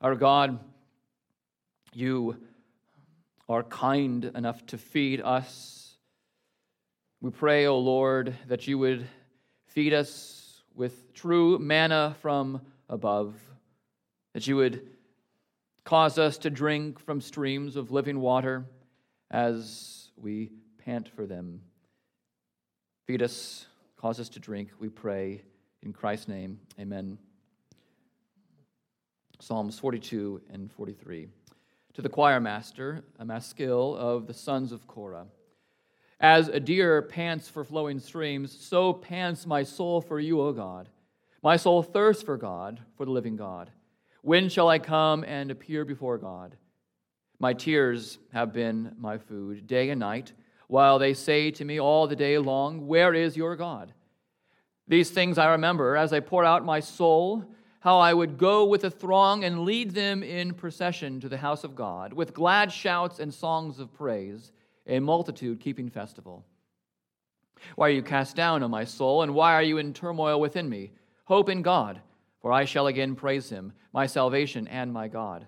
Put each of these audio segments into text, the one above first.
Our God, you are kind enough to feed us. We pray, O Lord, that you would feed us with true manna from above, that you would cause us to drink from streams of living water as we pant for them. Feed us, cause us to drink, we pray. In Christ's name, amen. Psalms 42 and 43. To the choir master, a maskil of the sons of Korah. As a deer pants for flowing streams, so pants my soul for you, O God. My soul thirsts for God, for the living God. When shall I come and appear before God? My tears have been my food day and night, while they say to me all the day long, Where is your God? These things I remember as I pour out my soul how I would go with a throng and lead them in procession to the house of God, with glad shouts and songs of praise, a multitude keeping festival. Why are you cast down, O my soul, and why are you in turmoil within me? Hope in God, for I shall again praise him, my salvation and my God.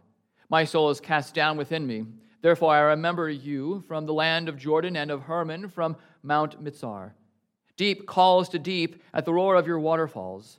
My soul is cast down within me. Therefore I remember you from the land of Jordan and of Hermon, from Mount Mizar. Deep calls to deep at the roar of your waterfalls.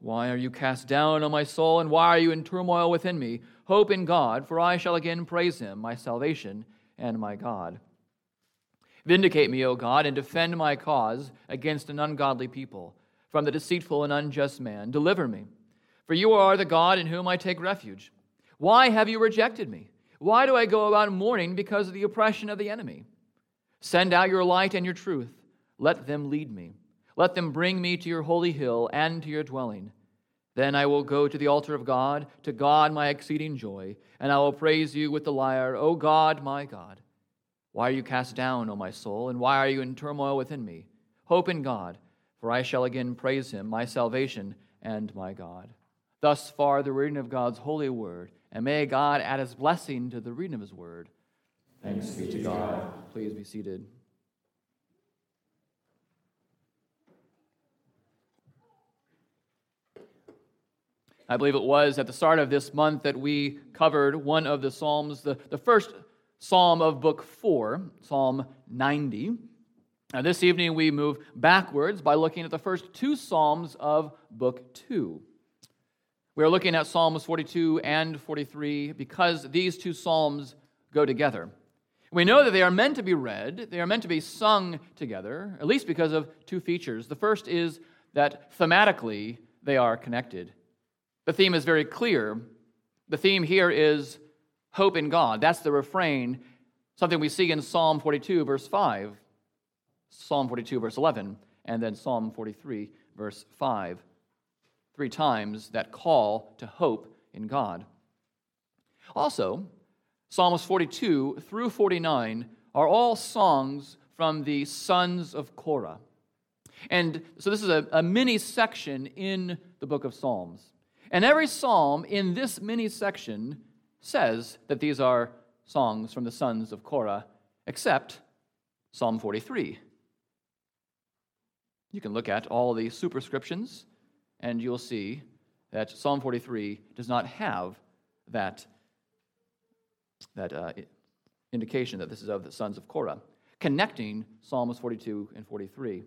Why are you cast down, O my soul, and why are you in turmoil within me? Hope in God, for I shall again praise him, my salvation and my God. Vindicate me, O God, and defend my cause against an ungodly people, from the deceitful and unjust man. Deliver me, for you are the God in whom I take refuge. Why have you rejected me? Why do I go about mourning because of the oppression of the enemy? Send out your light and your truth. Let them lead me. Let them bring me to your holy hill and to your dwelling. Then I will go to the altar of God, to God my exceeding joy, and I will praise you with the lyre, O God, my God. Why are you cast down, O my soul, and why are you in turmoil within me? Hope in God, for I shall again praise him, my salvation and my God. Thus far, the reading of God's holy word, and may God add his blessing to the reading of his word. Thanks be to God. Please be seated. I believe it was at the start of this month that we covered one of the Psalms, the, the first Psalm of Book 4, Psalm 90. Now, this evening we move backwards by looking at the first two Psalms of Book 2. We are looking at Psalms 42 and 43 because these two Psalms go together. We know that they are meant to be read, they are meant to be sung together, at least because of two features. The first is that thematically they are connected. The theme is very clear. The theme here is hope in God. That's the refrain, something we see in Psalm 42, verse 5, Psalm 42, verse 11, and then Psalm 43, verse 5. Three times that call to hope in God. Also, Psalms 42 through 49 are all songs from the sons of Korah. And so this is a, a mini section in the book of Psalms. And every psalm in this mini section says that these are songs from the sons of Korah, except Psalm 43. You can look at all the superscriptions, and you'll see that Psalm 43 does not have that, that uh, indication that this is of the sons of Korah, connecting Psalms 42 and 43.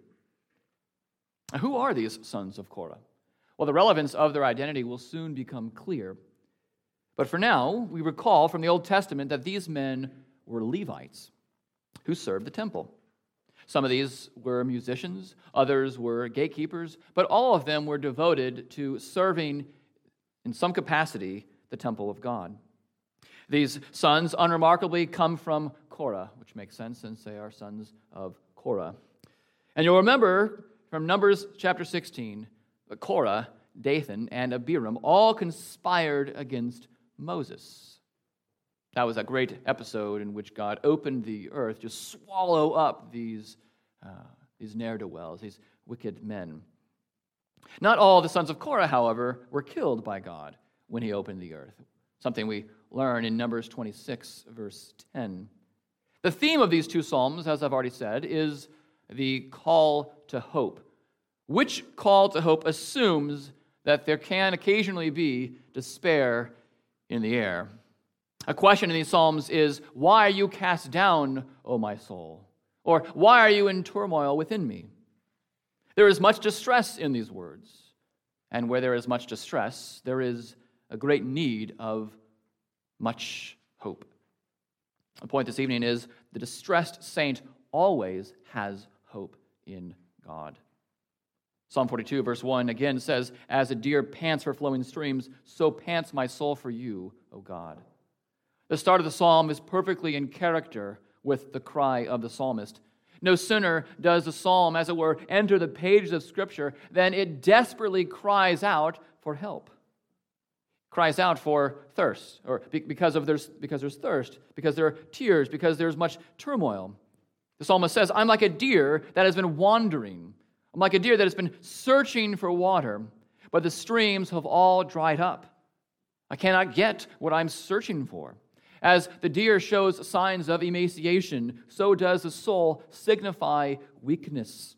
who are these sons of Korah? Well, the relevance of their identity will soon become clear. But for now, we recall from the Old Testament that these men were Levites who served the temple. Some of these were musicians, others were gatekeepers, but all of them were devoted to serving in some capacity the temple of God. These sons unremarkably come from Korah, which makes sense since they are sons of Korah. And you'll remember from Numbers chapter 16 Korah, Dathan, and Abiram all conspired against Moses. That was a great episode in which God opened the earth to swallow up these uh, these ne'er do wells, these wicked men. Not all the sons of Korah, however, were killed by God when he opened the earth, something we learn in Numbers 26, verse 10. The theme of these two Psalms, as I've already said, is the call to hope, which call to hope assumes that there can occasionally be despair in the air. A question in these Psalms is Why are you cast down, O my soul? Or why are you in turmoil within me? There is much distress in these words. And where there is much distress, there is a great need of much hope. The point this evening is the distressed saint always has hope in God. Psalm 42, verse 1 again says, As a deer pants for flowing streams, so pants my soul for you, O God. The start of the psalm is perfectly in character with the cry of the psalmist. No sooner does the psalm, as it were, enter the pages of Scripture than it desperately cries out for help. Cries out for thirst, or because, of there's, because there's thirst, because there are tears, because there's much turmoil. The psalmist says, I'm like a deer that has been wandering. I'm like a deer that has been searching for water, but the streams have all dried up. I cannot get what I'm searching for. As the deer shows signs of emaciation, so does the soul signify weakness.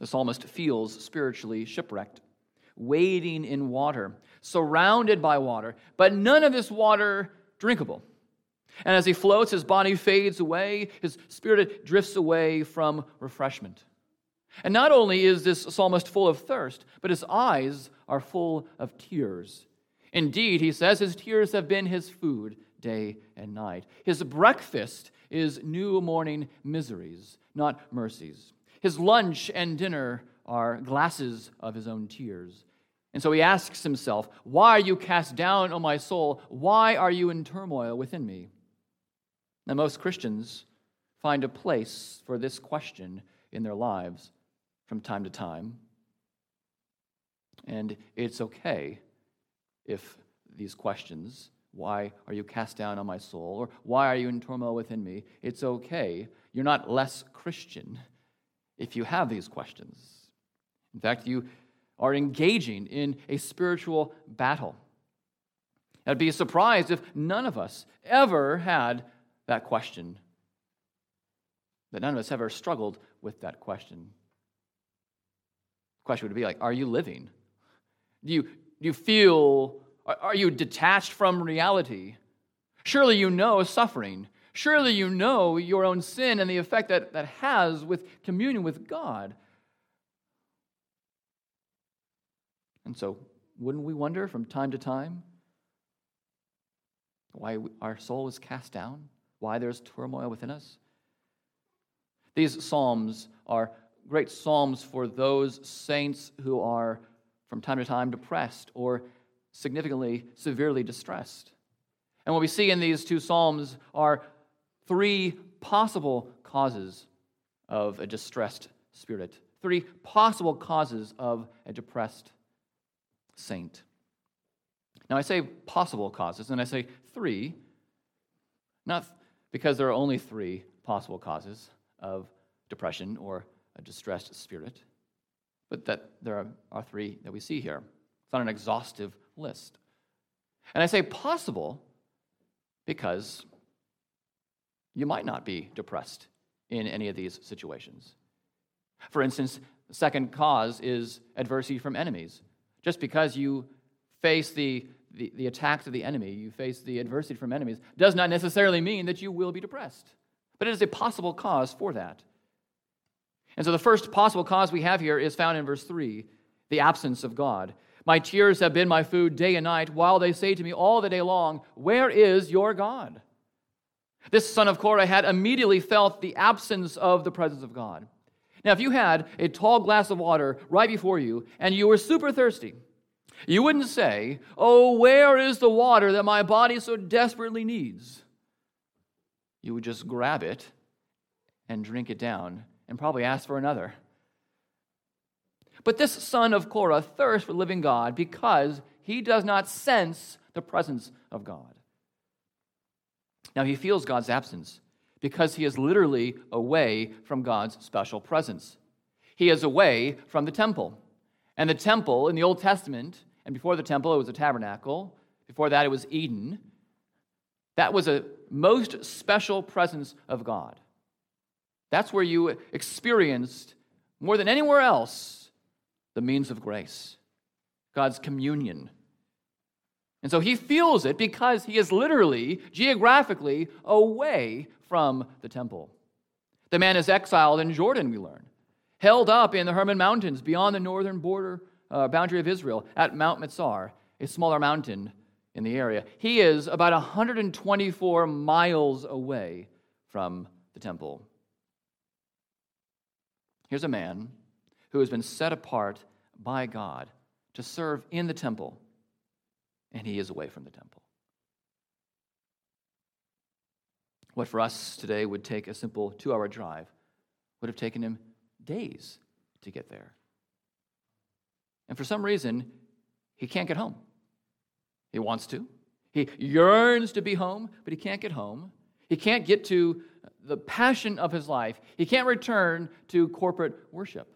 The psalmist feels spiritually shipwrecked, wading in water, surrounded by water, but none of this water drinkable. And as he floats, his body fades away, his spirit drifts away from refreshment. And not only is this psalmist full of thirst, but his eyes are full of tears. Indeed, he says, his tears have been his food day and night. His breakfast is new morning miseries, not mercies. His lunch and dinner are glasses of his own tears. And so he asks himself, Why are you cast down, O my soul? Why are you in turmoil within me? Now, most Christians find a place for this question in their lives from time to time. And it's okay if these questions, why are you cast down on my soul? Or why are you in turmoil within me? It's okay. You're not less Christian if you have these questions. In fact, you are engaging in a spiritual battle. I'd be surprised if none of us ever had that question, that none of us ever struggled with that question. The question would be like, are you living? Do you, do you feel, are you detached from reality? Surely you know suffering. Surely you know your own sin and the effect that that has with communion with God. And so, wouldn't we wonder from time to time why our soul is cast down? Why there's turmoil within us? These psalms are great psalms for those saints who are from time to time depressed or significantly, severely distressed. And what we see in these two Psalms are three possible causes of a distressed spirit, three possible causes of a depressed saint. Now, I say possible causes, and I say three, not because there are only three possible causes of depression or a distressed spirit but that there are, three that we see here. It's not an exhaustive list. And I say possible because you might not be depressed in any of these situations. For instance, the second cause is adversity from enemies. Just because you face the, the, the attacks of the enemy, you face the adversity from enemies, does not necessarily mean that you will be depressed. But it is a possible cause for that. And so the first possible cause we have here is found in verse 3 the absence of God. My tears have been my food day and night, while they say to me all the day long, Where is your God? This son of Korah had immediately felt the absence of the presence of God. Now, if you had a tall glass of water right before you and you were super thirsty, you wouldn't say, Oh, where is the water that my body so desperately needs? You would just grab it and drink it down and probably ask for another. But this son of Korah thirsts for living God because he does not sense the presence of God. Now he feels God's absence because he is literally away from God's special presence. He is away from the temple. And the temple in the Old Testament, and before the temple, it was a tabernacle. Before that, it was Eden. That was a most special presence of God. That's where you experienced, more than anywhere else, the means of grace, God's communion. And so he feels it because he is literally, geographically, away from the temple. The man is exiled in Jordan, we learn, held up in the Hermon Mountains beyond the northern border uh, boundary of Israel at Mount Mizar, a smaller mountain in the area. He is about 124 miles away from the temple. Here's a man who has been set apart by God to serve in the temple, and he is away from the temple. What for us today would take a simple two hour drive would have taken him days to get there. And for some reason, he can't get home. He wants to. He yearns to be home, but he can't get home. He can't get to the passion of his life. He can't return to corporate worship.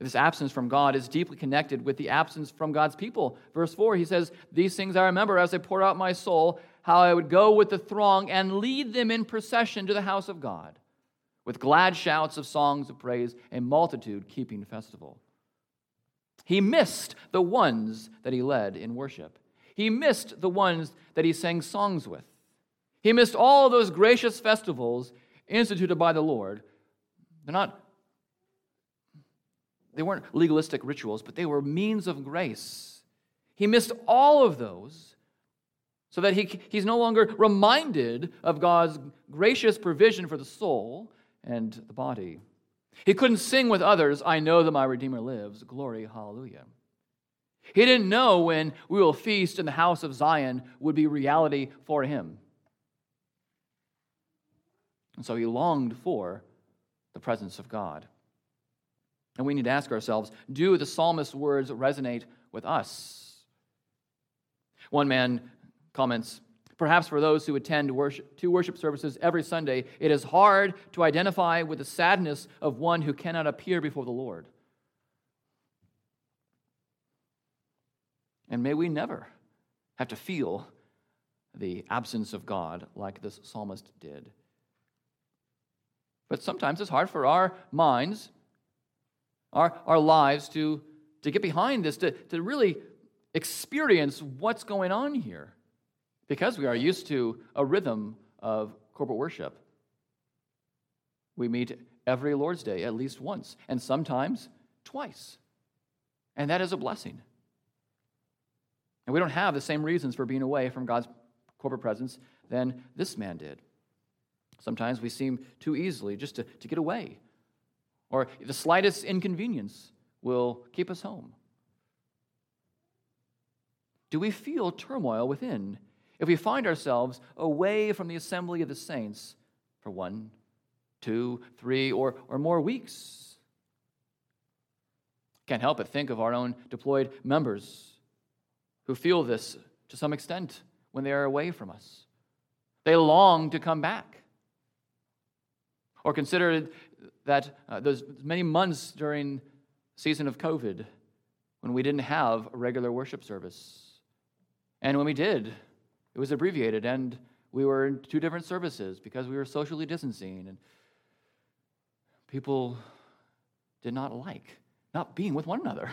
This absence from God is deeply connected with the absence from God's people. Verse 4, he says, These things I remember as I poured out my soul, how I would go with the throng and lead them in procession to the house of God, with glad shouts of songs of praise, a multitude keeping festival. He missed the ones that he led in worship. He missed the ones that he sang songs with. He missed all those gracious festivals instituted by the Lord. They're not they weren't legalistic rituals, but they were means of grace. He missed all of those so that he, he's no longer reminded of God's gracious provision for the soul and the body. He couldn't sing with others, I know that my Redeemer lives. Glory, hallelujah. He didn't know when we will feast in the house of Zion would be reality for him. And so he longed for the presence of God. And we need to ask ourselves do the psalmist's words resonate with us? One man comments Perhaps for those who attend worship, two worship services every Sunday, it is hard to identify with the sadness of one who cannot appear before the Lord. And may we never have to feel the absence of God like this psalmist did. But sometimes it's hard for our minds, our, our lives, to, to get behind this, to, to really experience what's going on here because we are used to a rhythm of corporate worship. We meet every Lord's Day at least once, and sometimes twice. And that is a blessing. And we don't have the same reasons for being away from God's corporate presence than this man did. Sometimes we seem too easily just to, to get away, or the slightest inconvenience will keep us home. Do we feel turmoil within if we find ourselves away from the assembly of the saints for one, two, three, or, or more weeks. Can't help but think of our own deployed members who feel this to some extent when they are away from us. They long to come back. Or consider that uh, those many months during season of COVID when we didn't have a regular worship service. And when we did, it was abbreviated, and we were in two different services because we were socially distancing, and people did not like not being with one another.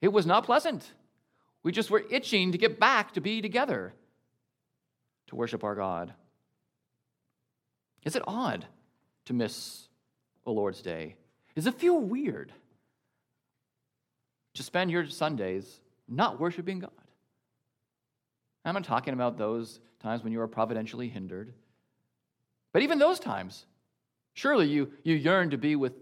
It was not pleasant. We just were itching to get back to be together to worship our God. Is it odd to miss the Lord's Day? Does it feel weird to spend your Sundays not worshiping God? I'm not talking about those times when you are providentially hindered. But even those times, surely you, you yearn to be with,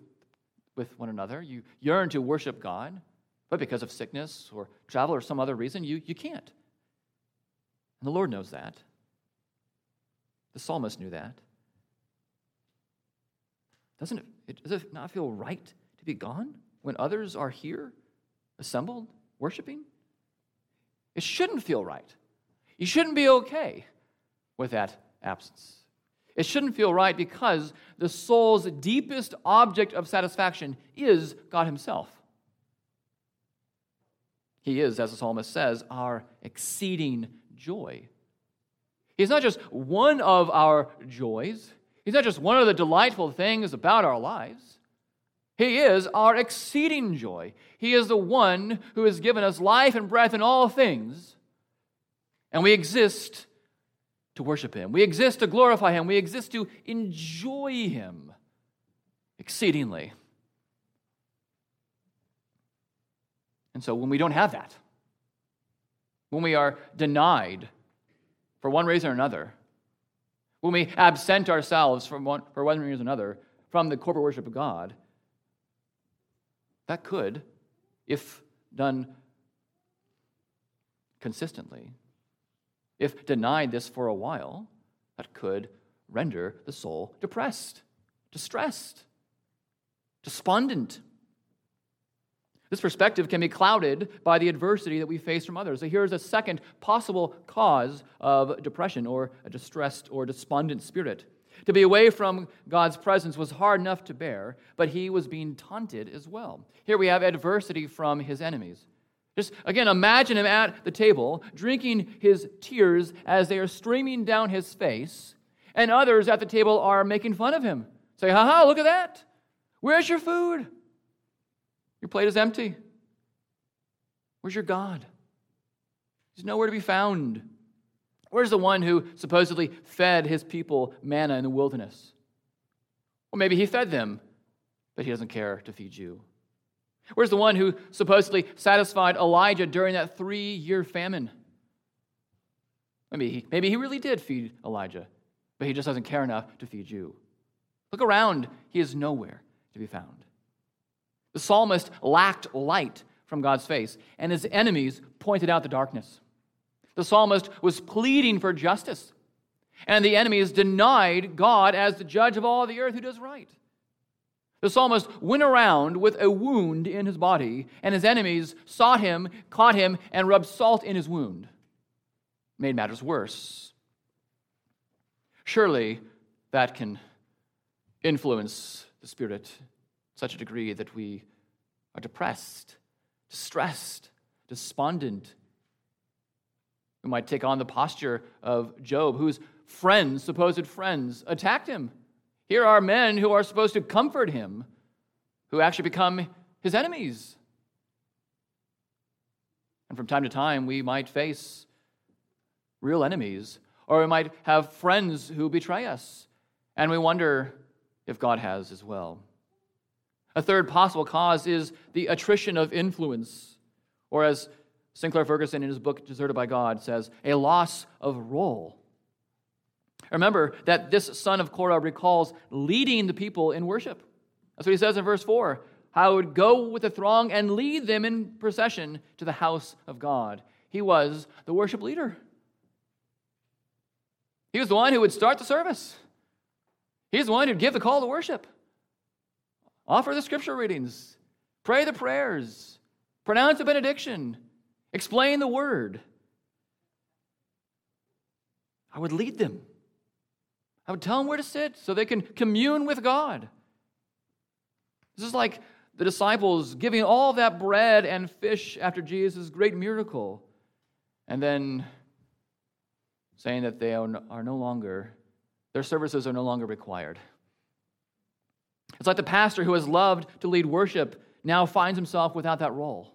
with one another. You yearn to worship God. But because of sickness or travel or some other reason, you, you can't. And the Lord knows that. The psalmist knew that. Doesn't it, does it not feel right to be gone when others are here, assembled, worshiping? It shouldn't feel right. You shouldn't be okay with that absence. It shouldn't feel right because the soul's deepest object of satisfaction is God Himself. He is, as the psalmist says, our exceeding joy. He's not just one of our joys, He's not just one of the delightful things about our lives. He is our exceeding joy. He is the one who has given us life and breath in all things. And we exist to worship Him. We exist to glorify Him. We exist to enjoy Him exceedingly. And so when we don't have that, when we are denied for one reason or another, when we absent ourselves from one, for one reason or another from the corporate worship of God, that could, if done consistently, if denied this for a while, that could render the soul depressed, distressed, despondent. This perspective can be clouded by the adversity that we face from others. So here's a second possible cause of depression or a distressed or despondent spirit. To be away from God's presence was hard enough to bear, but he was being taunted as well. Here we have adversity from his enemies. Just again, imagine him at the table, drinking his tears as they are streaming down his face, and others at the table are making fun of him. Say, ha ha, look at that. Where's your food? Your plate is empty. Where's your God? He's nowhere to be found. Where's the one who supposedly fed his people manna in the wilderness? Well, maybe he fed them, but he doesn't care to feed you. Where's the one who supposedly satisfied Elijah during that three year famine? Maybe he, maybe he really did feed Elijah, but he just doesn't care enough to feed you. Look around, he is nowhere to be found. The psalmist lacked light from God's face, and his enemies pointed out the darkness. The psalmist was pleading for justice, and the enemies denied God as the judge of all the earth who does right. The psalmist went around with a wound in his body, and his enemies sought him, caught him, and rubbed salt in his wound. Made matters worse. Surely that can influence the spirit such a degree that we are depressed, distressed, despondent. We might take on the posture of Job, whose friends, supposed friends, attacked him. Here are men who are supposed to comfort him, who actually become his enemies. And from time to time, we might face real enemies, or we might have friends who betray us, and we wonder if God has as well. A third possible cause is the attrition of influence, or as Sinclair Ferguson in his book Deserted by God says, a loss of role. Remember that this son of Korah recalls leading the people in worship. That's what he says in verse 4. I would go with the throng and lead them in procession to the house of God. He was the worship leader. He was the one who would start the service. He's the one who'd give the call to worship. Offer the scripture readings, pray the prayers, pronounce the benediction, explain the word. I would lead them. I would tell them where to sit so they can commune with God. This is like the disciples giving all that bread and fish after Jesus' great miracle, and then saying that they are no longer, their services are no longer required. It's like the pastor who has loved to lead worship now finds himself without that role.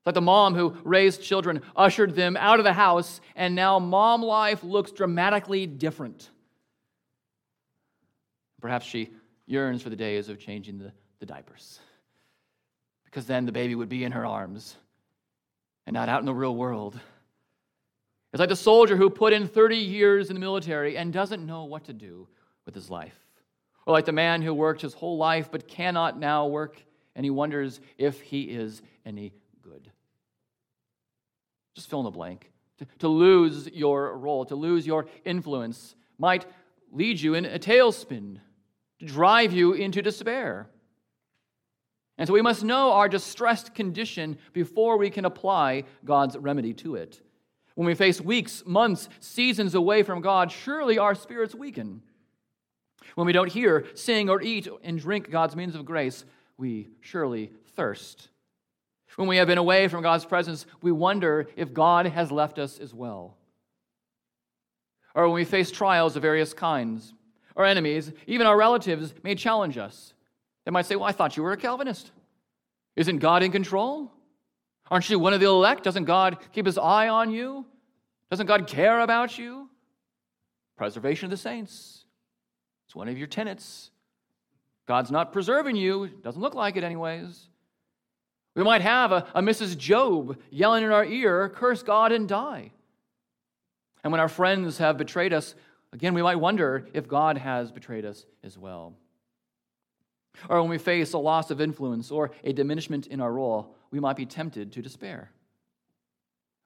It's like the mom who raised children, ushered them out of the house, and now mom life looks dramatically different. Perhaps she yearns for the days of changing the, the diapers, because then the baby would be in her arms and not out in the real world. It's like the soldier who put in 30 years in the military and doesn't know what to do with his life. Or like the man who worked his whole life but cannot now work and he wonders if he is any. Just fill in the blank. To, to lose your role, to lose your influence, might lead you in a tailspin, to drive you into despair. And so we must know our distressed condition before we can apply God's remedy to it. When we face weeks, months, seasons away from God, surely our spirits weaken. When we don't hear, sing, or eat and drink God's means of grace, we surely thirst. When we have been away from God's presence, we wonder if God has left us as well. Or when we face trials of various kinds, our enemies, even our relatives, may challenge us. They might say, Well, I thought you were a Calvinist. Isn't God in control? Aren't you one of the elect? Doesn't God keep his eye on you? Doesn't God care about you? Preservation of the saints. It's one of your tenets. God's not preserving you. Doesn't look like it, anyways. We might have a, a Mrs. Job yelling in our ear, curse God and die. And when our friends have betrayed us, again, we might wonder if God has betrayed us as well. Or when we face a loss of influence or a diminishment in our role, we might be tempted to despair.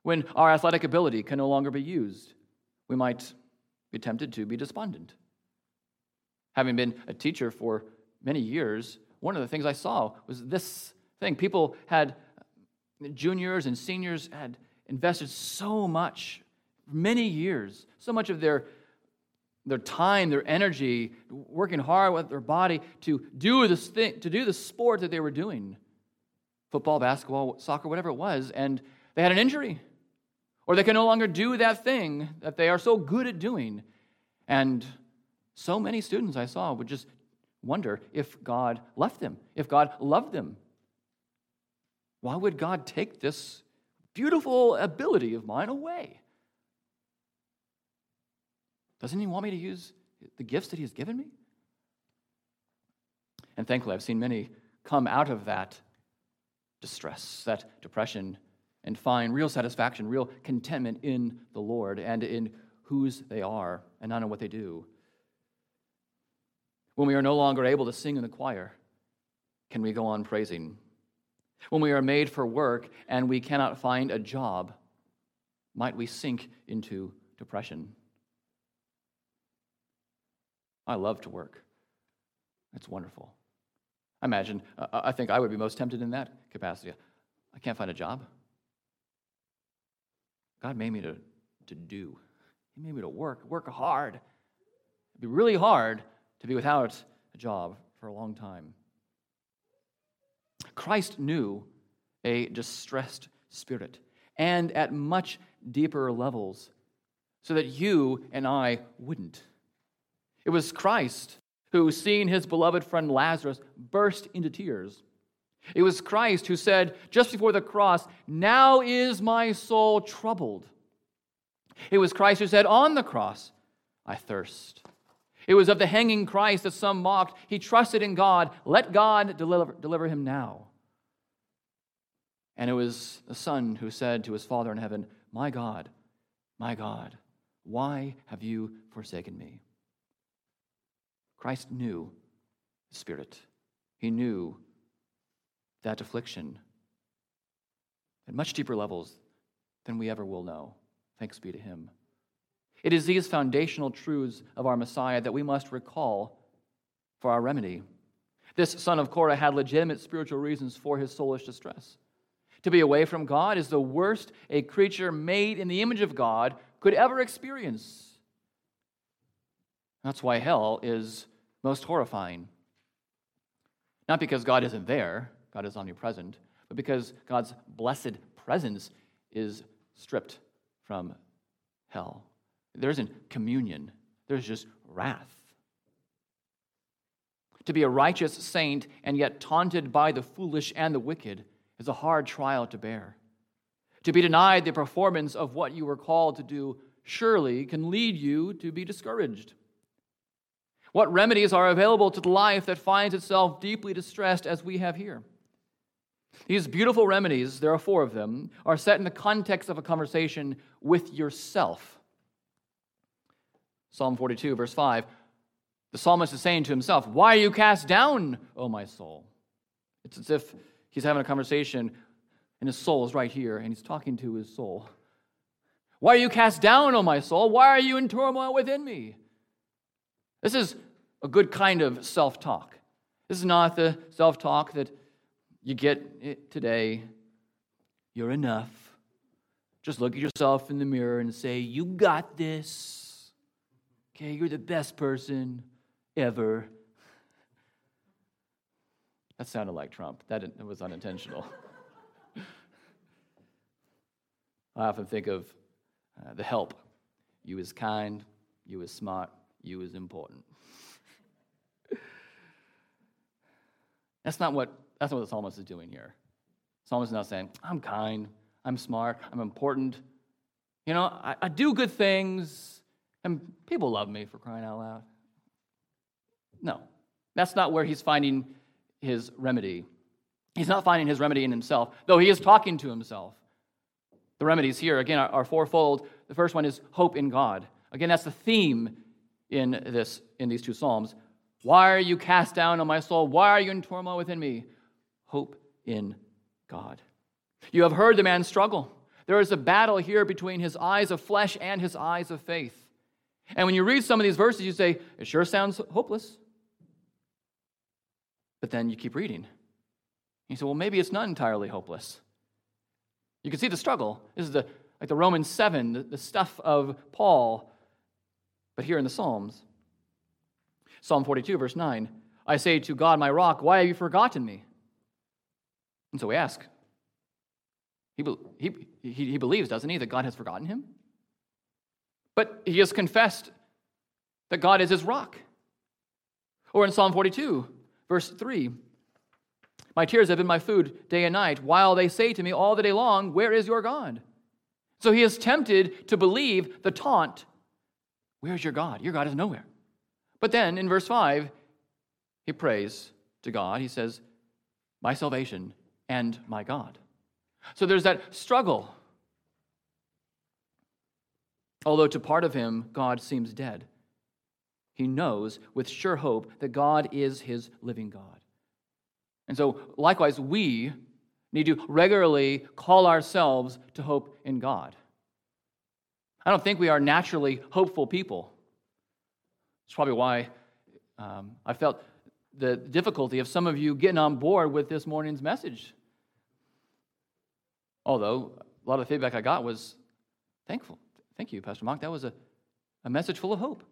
When our athletic ability can no longer be used, we might be tempted to be despondent. Having been a teacher for many years, one of the things I saw was this thing. People had, juniors and seniors had invested so much, many years, so much of their their time, their energy, working hard with their body to do this thing, to do the sport that they were doing football, basketball, soccer, whatever it was, and they had an injury. Or they can no longer do that thing that they are so good at doing. And so many students I saw would just wonder if God left them, if God loved them. Why would God take this beautiful ability of mine away? Doesn't He want me to use the gifts that He has given me? And thankfully, I've seen many come out of that distress, that depression, and find real satisfaction, real contentment in the Lord and in whose they are and not in what they do. When we are no longer able to sing in the choir, can we go on praising? When we are made for work and we cannot find a job, might we sink into depression? I love to work. It's wonderful. I imagine, I think I would be most tempted in that capacity. I can't find a job. God made me to, to do, He made me to work, work hard. It'd be really hard to be without a job for a long time. Christ knew a distressed spirit and at much deeper levels so that you and I wouldn't. It was Christ who, seeing his beloved friend Lazarus, burst into tears. It was Christ who said just before the cross, Now is my soul troubled. It was Christ who said on the cross, I thirst. It was of the hanging Christ that some mocked. He trusted in God. Let God deliver, deliver him now. And it was the Son who said to his Father in heaven, My God, my God, why have you forsaken me? Christ knew the Spirit. He knew that affliction at much deeper levels than we ever will know. Thanks be to Him. It is these foundational truths of our Messiah that we must recall for our remedy. This son of Korah had legitimate spiritual reasons for his soulish distress. To be away from God is the worst a creature made in the image of God could ever experience. That's why hell is most horrifying. Not because God isn't there, God is omnipresent, but because God's blessed presence is stripped from hell. There isn't communion, there's just wrath. To be a righteous saint and yet taunted by the foolish and the wicked is a hard trial to bear. To be denied the performance of what you were called to do surely can lead you to be discouraged. What remedies are available to the life that finds itself deeply distressed as we have here? These beautiful remedies, there are four of them, are set in the context of a conversation with yourself. Psalm 42, verse 5, the psalmist is saying to himself, Why are you cast down, O my soul? It's as if he's having a conversation and his soul is right here and he's talking to his soul. Why are you cast down, O my soul? Why are you in turmoil within me? This is a good kind of self talk. This is not the self talk that you get today. You're enough. Just look at yourself in the mirror and say, You got this. Okay, you're the best person ever. That sounded like Trump. That was unintentional. I often think of uh, the help. You is kind, you is smart, you is important. that's not what that's not what the psalmist is doing here. The psalmist is not saying, I'm kind, I'm smart, I'm important. You know, I, I do good things, and people love me for crying out loud. No, that's not where he's finding his remedy. He's not finding his remedy in himself, though he is talking to himself. The remedies here, again, are, fourfold. The first one is hope in God. Again, that's the theme in, this, in these two Psalms. Why are you cast down on my soul? Why are you in turmoil within me? Hope in God. You have heard the man struggle. There is a battle here between his eyes of flesh and his eyes of faith. And when you read some of these verses, you say, it sure sounds hopeless. But then you keep reading. You say, well, maybe it's not entirely hopeless. You can see the struggle. This is the, like the Romans 7, the, the stuff of Paul, but here in the Psalms. Psalm 42, verse 9 I say to God, my rock, why have you forgotten me? And so we ask. He, he, he, he believes, doesn't he, that God has forgotten him? But he has confessed that God is his rock. Or in Psalm 42, verse 3 my tears have been my food day and night, while they say to me all the day long, Where is your God? So he is tempted to believe the taunt, Where's your God? Your God is nowhere. But then in verse 5, he prays to God. He says, My salvation and my God. So there's that struggle. Although to part of him, God seems dead. He knows with sure hope that God is his living God. And so, likewise, we need to regularly call ourselves to hope in God. I don't think we are naturally hopeful people. It's probably why um, I felt the difficulty of some of you getting on board with this morning's message. Although a lot of the feedback I got was thankful. Thank you, Pastor Mark. That was a, a message full of hope.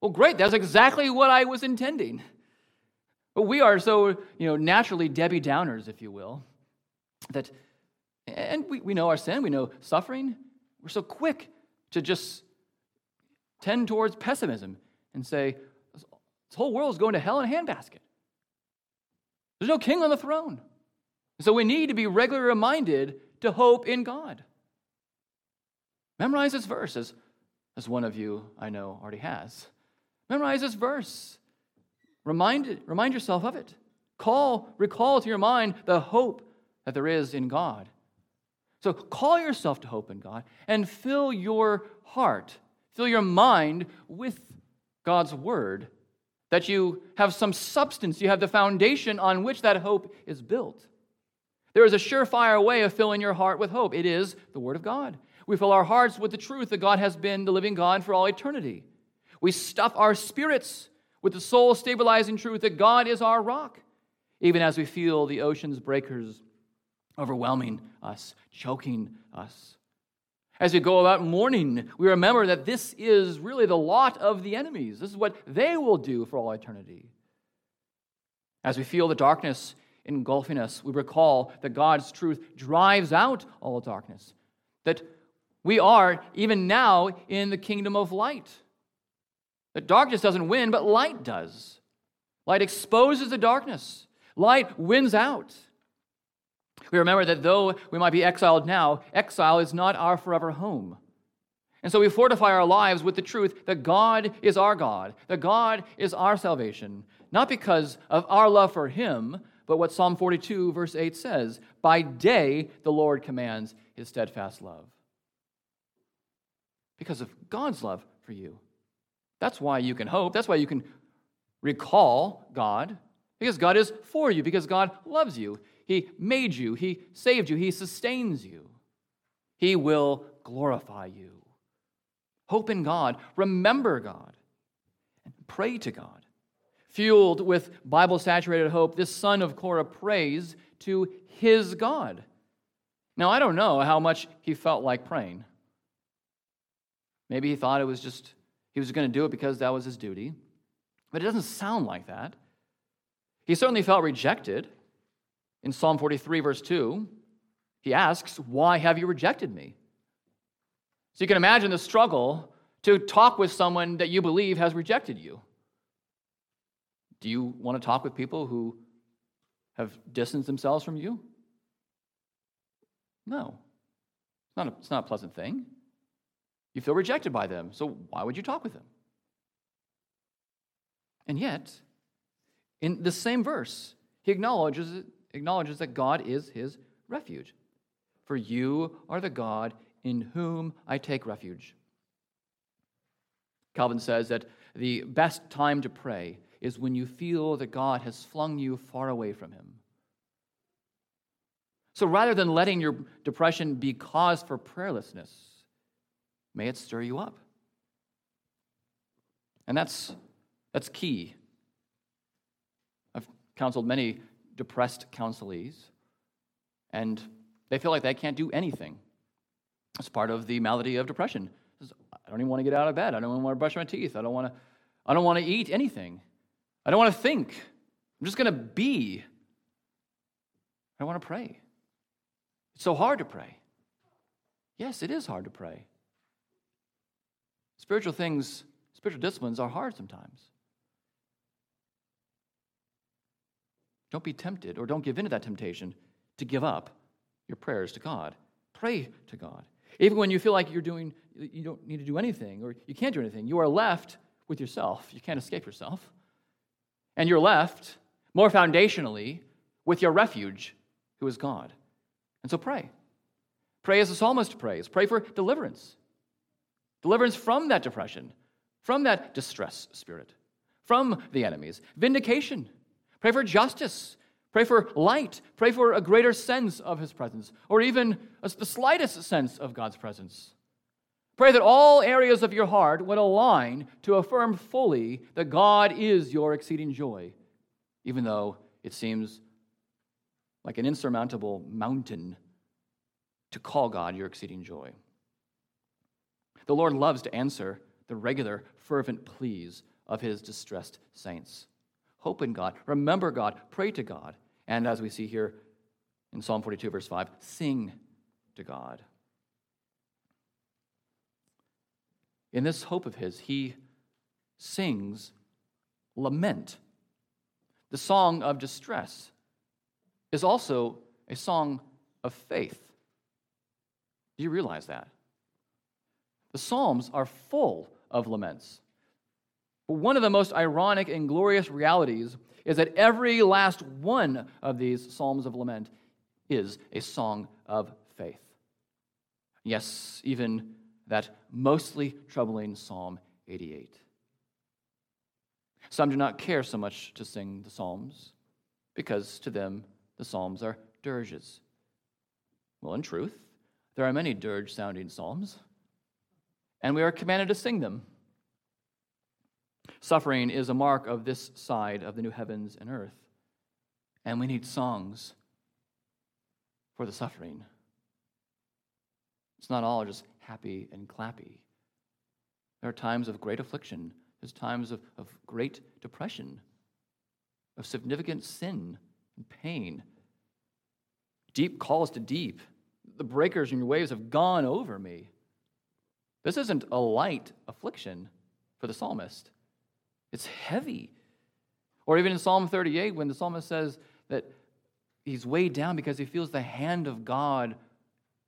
Well, great. That's exactly what I was intending. But we are so, you know, naturally Debbie Downers, if you will, that, and we, we know our sin, we know suffering. We're so quick to just tend towards pessimism and say, this whole world is going to hell in a handbasket. There's no king on the throne. So we need to be regularly reminded to hope in God. Memorize this verse, as, as one of you I know already has. Memorize this verse. Remind, remind yourself of it. Call, recall to your mind the hope that there is in God. So call yourself to hope in God and fill your heart, fill your mind with God's word, that you have some substance, you have the foundation on which that hope is built. There is a surefire way of filling your heart with hope. It is the Word of God. We fill our hearts with the truth that God has been the living God for all eternity. We stuff our spirits with the soul stabilizing truth that God is our rock, even as we feel the ocean's breakers overwhelming us, choking us. As we go about mourning, we remember that this is really the lot of the enemies. This is what they will do for all eternity. As we feel the darkness engulfing us, we recall that God's truth drives out all darkness, that we are, even now, in the kingdom of light. That darkness doesn't win, but light does. Light exposes the darkness, light wins out. We remember that though we might be exiled now, exile is not our forever home. And so we fortify our lives with the truth that God is our God, that God is our salvation, not because of our love for Him, but what Psalm 42, verse 8 says By day the Lord commands His steadfast love. Because of God's love for you. That's why you can hope. That's why you can recall God, because God is for you, because God loves you. He made you, He saved you, He sustains you. He will glorify you. Hope in God, remember God, and pray to God. Fueled with Bible saturated hope, this son of Korah prays to his God. Now, I don't know how much he felt like praying. Maybe he thought it was just, he was going to do it because that was his duty. But it doesn't sound like that. He certainly felt rejected. In Psalm 43, verse 2, he asks, Why have you rejected me? So you can imagine the struggle to talk with someone that you believe has rejected you. Do you want to talk with people who have distanced themselves from you? No. It's not a, it's not a pleasant thing. You feel rejected by them, so why would you talk with them? And yet, in the same verse, he acknowledges, acknowledges that God is his refuge. For you are the God in whom I take refuge. Calvin says that the best time to pray is when you feel that God has flung you far away from him. So rather than letting your depression be cause for prayerlessness, may it stir you up. And that's, that's key. I've counseled many depressed counselees, and they feel like they can't do anything. It's part of the malady of depression. I don't even want to get out of bed. I don't even want to brush my teeth. I don't want to, I don't want to eat anything. I don't want to think. I'm just going to be. I don't want to pray. It's so hard to pray. Yes, it is hard to pray. Spiritual things, spiritual disciplines are hard sometimes. Don't be tempted or don't give in to that temptation to give up your prayers to God. Pray to God. Even when you feel like you're doing, you don't need to do anything or you can't do anything, you are left with yourself. You can't escape yourself. And you're left, more foundationally, with your refuge, who is God. And so pray. Pray as the psalmist prays. Pray for deliverance. Deliverance from that depression, from that distress spirit, from the enemies. Vindication. Pray for justice. Pray for light. Pray for a greater sense of his presence, or even the slightest sense of God's presence. Pray that all areas of your heart would align to affirm fully that God is your exceeding joy, even though it seems like an insurmountable mountain to call God your exceeding joy. The Lord loves to answer the regular, fervent pleas of his distressed saints. Hope in God, remember God, pray to God, and as we see here in Psalm 42, verse 5, sing to God. In this hope of his, he sings lament. The song of distress is also a song of faith. Do you realize that? The Psalms are full of laments. But one of the most ironic and glorious realities is that every last one of these psalms of lament is a song of faith. Yes, even that mostly troubling Psalm 88. Some do not care so much to sing the Psalms because to them the Psalms are dirges. Well, in truth, there are many dirge sounding Psalms, and we are commanded to sing them. Suffering is a mark of this side of the new heavens and earth. And we need songs for the suffering. It's not all just happy and clappy. There are times of great affliction, there's times of, of great depression, of significant sin and pain, deep calls to deep. The breakers and your waves have gone over me. This isn't a light affliction for the psalmist. It's heavy. Or even in Psalm 38, when the psalmist says that he's weighed down because he feels the hand of God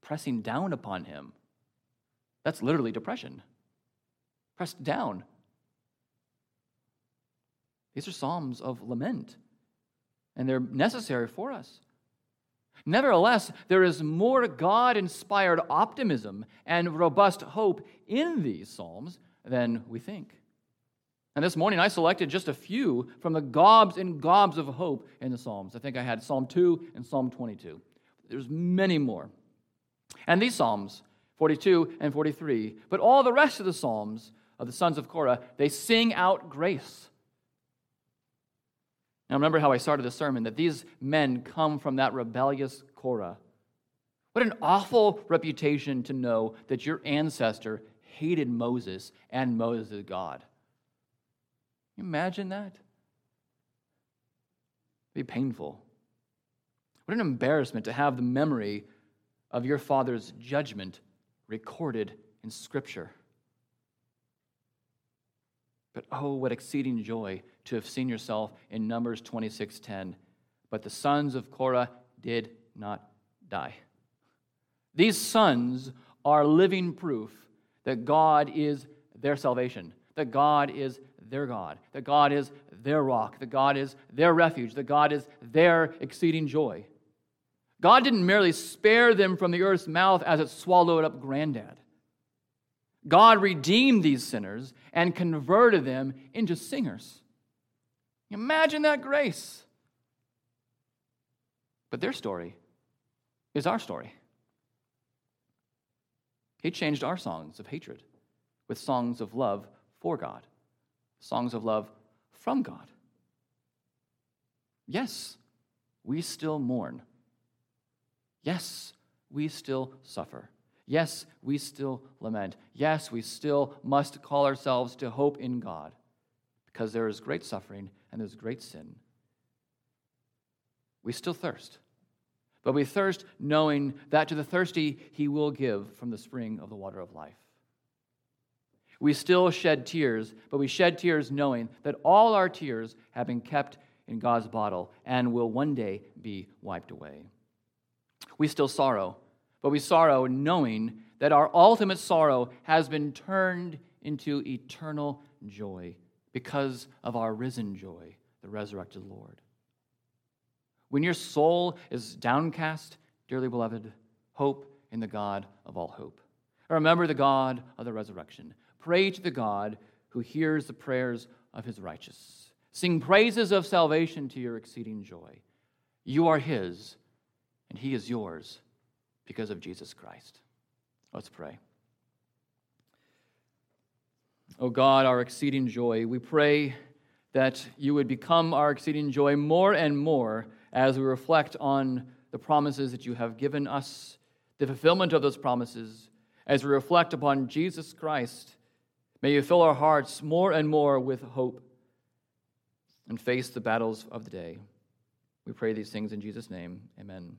pressing down upon him. That's literally depression. Pressed down. These are psalms of lament, and they're necessary for us. Nevertheless, there is more God inspired optimism and robust hope in these psalms than we think. And this morning I selected just a few from the gobs and gobs of hope in the Psalms. I think I had Psalm 2 and Psalm 22. There's many more. And these Psalms, 42 and 43, but all the rest of the Psalms of the sons of Korah, they sing out grace. Now remember how I started the sermon that these men come from that rebellious Korah. What an awful reputation to know that your ancestor hated Moses and Moses' God. Can you imagine that? It'd be painful. What an embarrassment to have the memory of your father's judgment recorded in Scripture. But oh, what exceeding joy to have seen yourself in Numbers 26:10. But the sons of Korah did not die. These sons are living proof that God is their salvation, that God is their God, that God is their rock, that God is their refuge, that God is their exceeding joy. God didn't merely spare them from the earth's mouth as it swallowed up granddad. God redeemed these sinners and converted them into singers. Imagine that grace. But their story is our story. He changed our songs of hatred with songs of love for God, songs of love from God. Yes, we still mourn. Yes, we still suffer. Yes, we still lament. Yes, we still must call ourselves to hope in God because there is great suffering and there's great sin. We still thirst. But we thirst knowing that to the thirsty he will give from the spring of the water of life. We still shed tears, but we shed tears knowing that all our tears have been kept in God's bottle and will one day be wiped away. We still sorrow, but we sorrow knowing that our ultimate sorrow has been turned into eternal joy because of our risen joy, the resurrected Lord. When your soul is downcast, dearly beloved, hope in the God of all hope. Remember the God of the resurrection. Pray to the God who hears the prayers of his righteous. Sing praises of salvation to your exceeding joy. You are his, and he is yours because of Jesus Christ. Let's pray. O oh God, our exceeding joy, we pray that you would become our exceeding joy more and more as we reflect on the promises that you have given us, the fulfillment of those promises, as we reflect upon Jesus Christ. May you fill our hearts more and more with hope and face the battles of the day. We pray these things in Jesus' name. Amen.